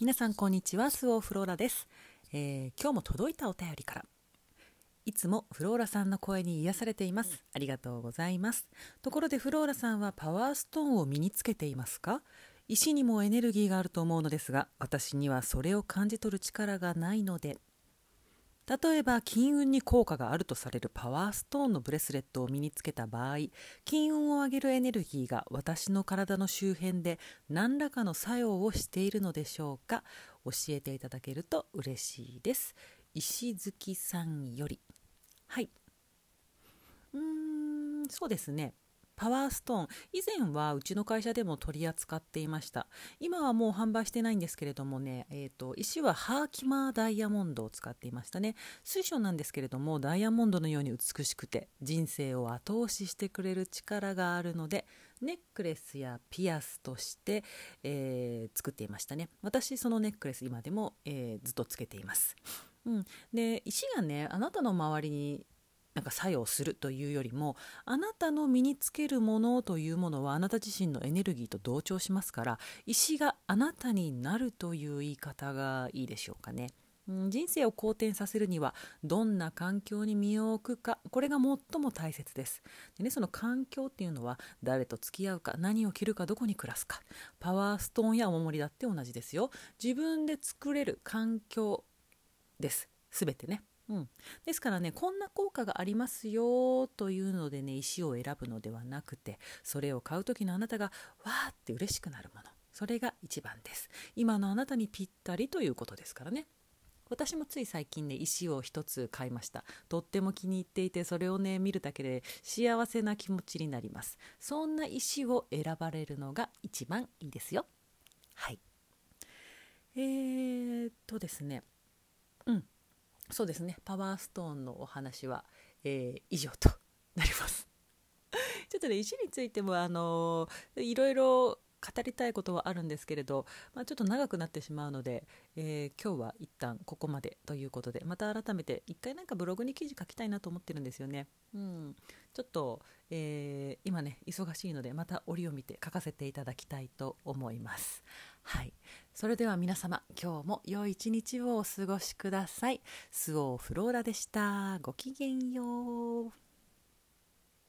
皆さんこんにちはスオーフローラです、えー今日も届いたお便りから。いつもフローラさんの声に癒されています。ありがとうございます。ところでフローラさんはパワーストーンを身につけていますか？石にもエネルギーがあると思うのですが私にはそれを感じ取る力がないので。例えば金運に効果があるとされるパワーストーンのブレスレットを身につけた場合金運を上げるエネルギーが私の体の周辺で何らかの作用をしているのでしょうか？教えていただけると嬉しいです。石月さんより。はい。うーんそうですね。パワーストーン。以前はうちの会社でも取り扱っていました。今はもう販売してないんですけれどもね、えー、と石はハーキマーダイヤモンドを使っていましたね。水晶なんですけれどもダイヤモンドのように美しくて人生を後押ししてくれる力があるのでネックレスやピアスとして、えー作っていましたね。私そのネックレス今でも、えーずっとつけています、うん、で石がねあなたの周りになんか作用するというよりもあなたの身につけるものというものはあなた自身のエネルギーと同調しますから石があなたになるという言い方がいいでしょうかね。人生を好転させるにはどんな環境に身を置くかこれが最も大切です。で、ね、その環境っていうのは誰と付き合うか何を着るかどこに暮らすか。パワーストーンやお守りだって同じですよ。自分で作れる環境です。全てね。うん、ですからねこんな効果がありますよというのでね石を選ぶのではなくてそれを買う時のあなたがわーって嬉しくなるもの。それが一番です。今のあなたにぴったりということですからね。私もつい最近ね石を一つ買いました。とっても気に入っていてそれをね見るだけで幸せな気持ちになります。そんな石を選ばれるのが一番いいですよ。はい。えー、っとですね。うん。そうですねパワーストーンのお話は、えー以上となります ちょっとね石についてもあのいろいろ語りたいことはあるんですけれど、まあ、ちょっと長くなってしまうので、えー今日は一旦ここまでということでまた改めて一回なんかブログに記事書きたいなと思ってるんですよね。うん、ちょっと、えー今ね忙しいのでまた折を見て書かせていただきたいと思います。はい、それでは皆様今日も良い一日をお過ごしください。スオーフローラでした。ごきげんよう。